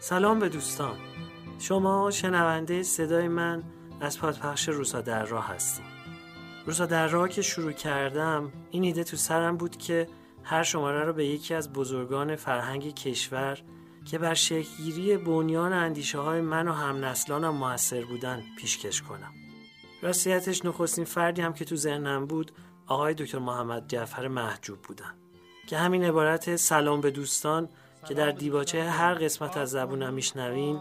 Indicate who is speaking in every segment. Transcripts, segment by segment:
Speaker 1: سلام به دوستان. شما شنونده صدای من از پادپخش روسا در راه هستیم. روسا در راه که شروع کردم این ایده تو سرم بود که هر شماره رو به یکی از بزرگان فرهنگ کشور که بر شکلگیری بنیان اندیشه های من و هم نسلانم موثر بودن پیشکش کنم. راستیتش نخستین فردی هم که تو ذهنم بود آقای دکتر محمد جعفر محجوب بودن. که همین عبارت سلام به دوستان که در دیباچه هر قسمت از زبونم میشنوین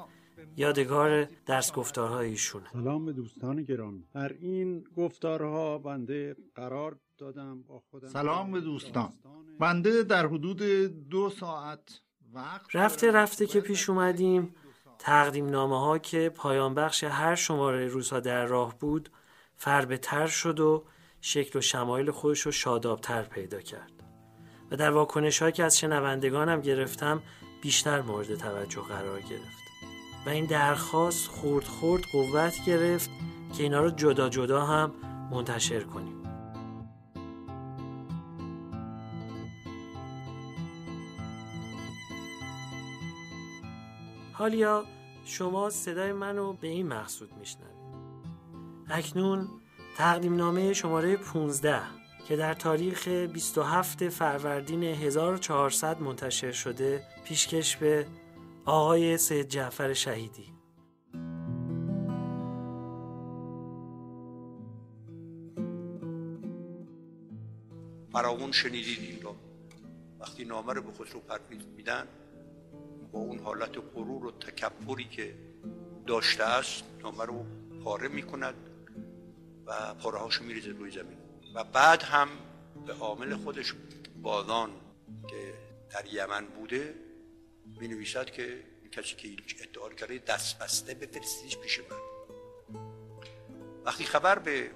Speaker 1: یادگار درس گفتارهای ایشونه.
Speaker 2: سلام به دوستان گرامی. در این گفتارها بنده قرار دادم با خودم
Speaker 3: سلام به دوستان. بنده در حدود دو ساعت وقت
Speaker 1: رفته رفته که پیش اومدیم. تقدیم نامه ها که پایان بخش هر شماره روزها در راه بود فربه تر شد و شکل و شمایل خودش رو شادابتر پیدا کرد. و در واکنش که از شنوندگانم گرفتم بیشتر مورد توجه قرار گرفت. و این درخواست خورد خورد قوت گرفت که اینا رو جدا جدا هم منتشر کنیم. حالیا شما صدای منو به این مقصود میشنوید. اکنون تقدیم نامه شماره 15 که در تاریخ 27 فروردین 1400 منتشر شده پیشکش به آقای سید جعفر شهیدی.
Speaker 4: فراون شنیدید این رو وقتی نامه رو به خسرو پرویز میدن با اون حالت غرور و تکبری که داشته است نامه رو پاره می‌کند و پاره هاشو میریزه روی زمین. و بعد هم به عامل خودش بادان که در یمن بوده می نویسد که کسی که ادعا کرده دست بسته بفرستیش پیش من. وقتی خبر به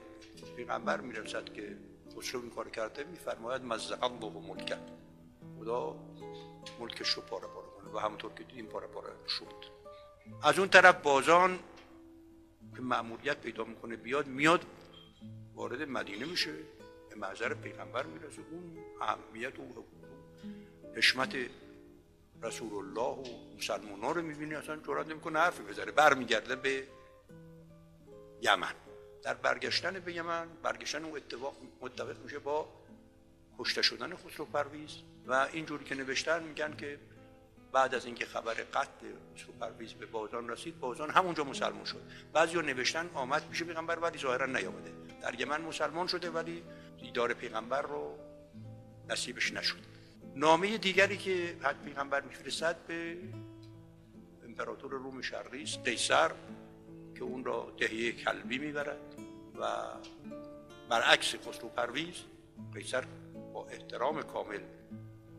Speaker 4: پیغمبر می‌رسد که خسرو این کار کرده میفرماید مزق الله ملکه. خدا ملکش رو پاره پاره کنه و همونطور که این پاره پاره شد. از اون طرف بازان که معمولیت پیدا می‌کنه بیاد میاد وارد مدینه میشه به محضر پیغمبر می‌رسه. اون اهمیت و حشمت رسول الله و مسلمان ها رو می‌بینی اصلا جرات نمی‌کنه حرفی بزنه. برمیگرده به یمن. در برگشتن به یمن برگشتن او اتفاق متفق میشه با کشته شدن خسرو پرویز. و اینجوری که نوشتن میگن که بعد از اینکه خبر قتل خسرو پرویز به بازان رسید بازان همونجا مسلمان شد. بعضی نوشتن آمد میشه پیغمبر ولی ظاهرا نیامده. در یمن مسلمان شده ولی دیدار پیغمبر رو نصیبش نشد. نامه دیگری که حد پیغمبر میفرستد به امپراتور روم شرقی است قیصر که اون را دهیه کلبی می‌برد و برعکس خسرو پرویز قیصر با احترام کامل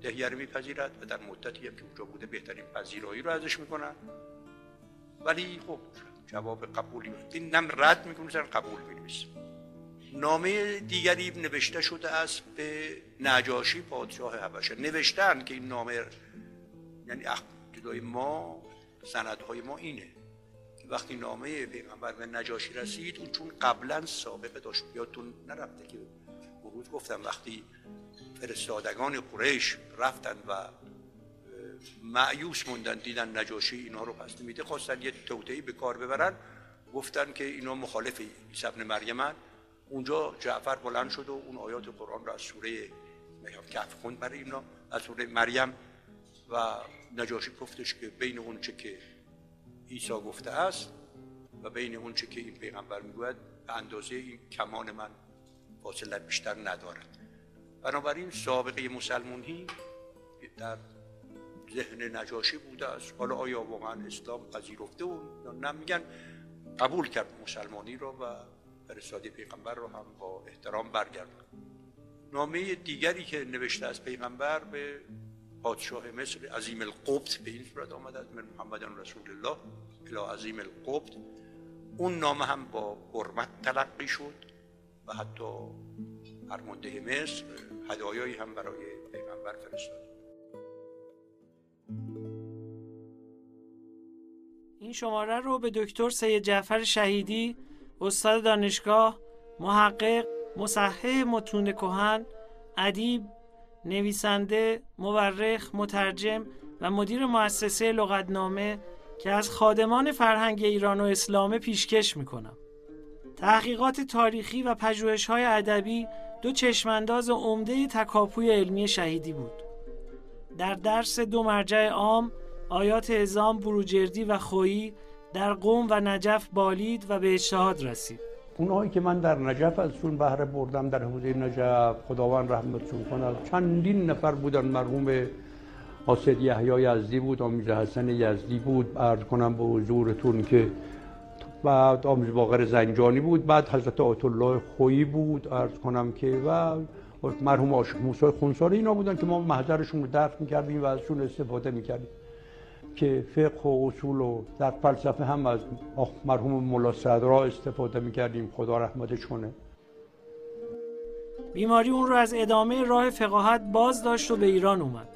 Speaker 4: دهیه رو میپذیرد و در مدتی هم که اونجا بوده بهترین پذیرایی رو ازش می‌کنن. ولی خب جواب قبولی این نم رد می‌کنه قبول می‌نویسه. نامه دیگری نوشته شده است به نجاشی پادشاه حبشه. نوشتن که این نامه یعنی جدای ما سندهای ما اینه. وقتی نامه پیغمبر به نجاشی رسید اون چون قبلا سابقه داشت. بیادتون نرفته که روز گفتم وقتی فرستادگان قریش رفتن و معیوس موندن دیدن نجاشی اینا رو پس نمیده خواستن یه توتهی به کار ببرن گفتن که اینا مخالف عیسی مریمن اونجا جعفر بلند شد و اون آیات قرآن را از سوره کهف خوند برای اینا از سوره مریم. و نجاشی گفتش که بین اون چه که عیسی گفته است و بین اون چه که این پیغمبر می‌گوید به اندازه این کمان من فاصله بیشتر ندارد. بنابراین سابقه مسلمانی در ذهن نجاشی بوده است. حالا آیا واقعا اسلام پذیرفته و نه میگن قبول کرد مسلمانی را و فرستادی پیغمبر رو هم با احترام برگردن نامه دیگری که نوشته از پیغمبر به پادشاه مصر عظیم القبط به این صورت آمده از من محمد رسول الله الى عظیم القبط. اون نامه هم با حرمت تلقی شد و حتی فرمانده مصر هدایایی هم برای پیغمبر فرستاد.
Speaker 1: این شماره رو به دکتر سید جعفر شهیدی استاد دانشگاه محقق مصحح متون کهن ادیب نویسنده مورخ مترجم و مدیر مؤسسه لغتنامه که از خادمان فرهنگ ایران و اسلام پیشکش می‌کنم. تحقیقات تاریخی و پژوهش های ادبی دو چشمانداز عمده تکاپوی علمی شهیدی بود. در درس دو مرجع عام آیات ازام بروجردی و خویی در قوم و نجف بالید و به اجتهاد رسید.
Speaker 5: اونهایی که من در نجف ازشون بهره بردم در حوزه نجف خداوند رحمتشون کنه چندین نفر بودن مرحوم حاسد یحیی یزدی بود آمیز حسن یزدی بود. عرض کنم به حضورتون که بعد آمیز باقر زنجانی بود بعد حضرت آیت الله خویی بود. عرض کنم که و مرحوم عاشق موسی خونساری اینا بودن که ما محضرشون رو درک می‌کردیم و ازشون استفاده می‌کردیم. که فقه و اصول و در فلسفه هم از مرحوم ملا صدرا استفاده می‌کردیم. خدا رحمتش کنه.
Speaker 1: بیماری اون رو از ادامه راه فقاهت باز داشت و به ایران اومد.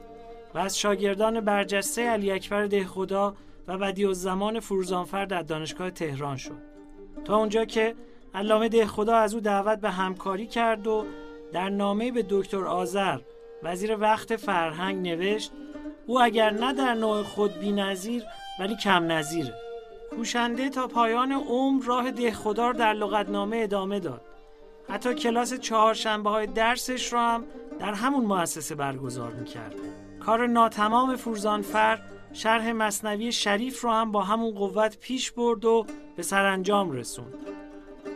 Speaker 1: و از شاگردان برجسته علی اکبر دهخدا و بدی زمان فروزانفر در دانشگاه تهران شد. تا اونجا که علامه دهخدا از او دعوت به همکاری کرد و در نامه به دکتر آذر وزیر وقت فرهنگ نوشت او اگر نه در نوع خود بی نظیر ولی کم نظیره. کوشنده تا پایان عمر راه دهخدا در لغتنامه ادامه داد. حتی کلاس چهارشنبه های درسش را هم در همون مؤسسه برگزار می‌کرد. کار ناتمام فر شرح مصنوی شریف رو هم با همون قوت پیش برد و به سرانجام رسوند.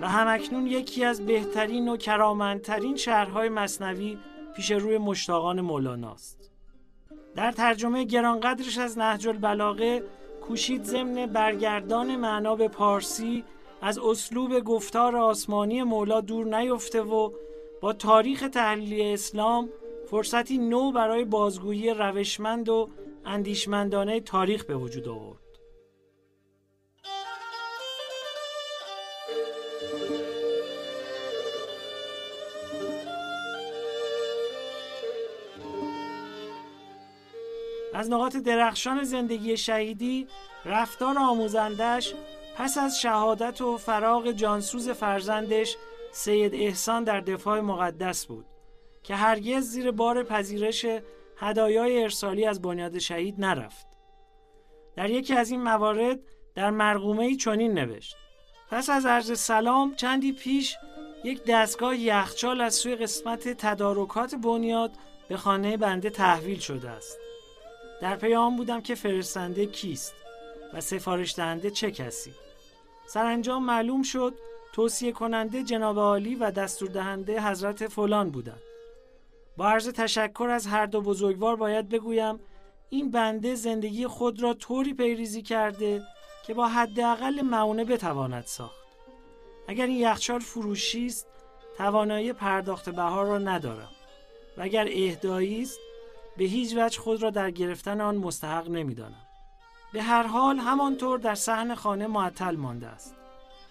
Speaker 1: و همکنون یکی از بهترین و کرامندترین شهرهای مصنوی پیش روی مشتاقان مولاناست در ترجمه گرانقدرش از نهج البلاغه کوشید ضمن برگردان معنا به پارسی از اسلوب گفتار آسمانی مولا دور نیفته و با تاریخ تحلیلی اسلام فرصتی نو برای بازگویی روشمند و اندیشمندانه تاریخ به وجود آورد. از نقاط درخشان زندگی شهیدی رفتار آموزندش پس از شهادت و فراغ جانسوز فرزندش سید احسان در دفاع مقدس بود که هرگز زیر بار پذیرش هدایای ارسالی از بنیاد شهید نرفت. در یکی از این موارد در مرغومه چنین نوشت پس از عرض سلام چندی پیش یک دستگاه یخچال از سوی قسمت تدارکات بنیاد به خانه بنده تحویل شده است. در پیام بودم که فرستنده کیست و سفارش دهنده چه کسی. سرانجام معلوم شد توصیه کننده جناب عالی و دستور دهنده حضرت فلان بودند. با عرض تشکر از هر دو بزرگوار باید بگویم این بنده زندگی خود را طوری پیریزی کرده که با حداقل معونه بتواند ساخت اگر این یخچال فروشی است توانایی پرداخت بهار را ندارم و اگر اهدایی است به هیچ وجه خود را در گرفتن آن مستحق نمی‌دانم. به هر حال همانطور در صحن خانه معطل مانده است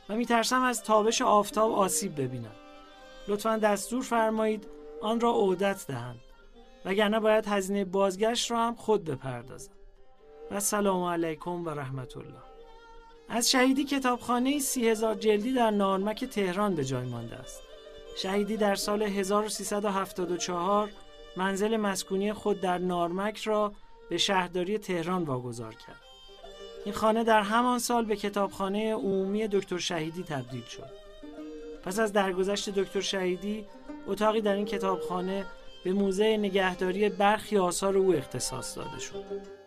Speaker 1: و میترسم از تابش آفتاب آسیب ببینم لطفا دستور فرمایید آن را عودت دهند وگرنه باید هزینه بازگشت را هم خود بپردازند و سلام علیکم و رحمت الله. از شهیدی کتابخانه سی هزار جلدی در نارمک تهران به جای مانده است. شهیدی در سال 1374 منزل مسکونی خود در نارمک را به شهرداری تهران واگذار کرد. این خانه در همان سال به کتابخانه عمومی دکتر شهیدی تبدیل شد. پس از درگذشت دکتر شهیدی اتاقی در این کتابخانه به موزه نگهداری برخی آثار او اختصاص داده شد.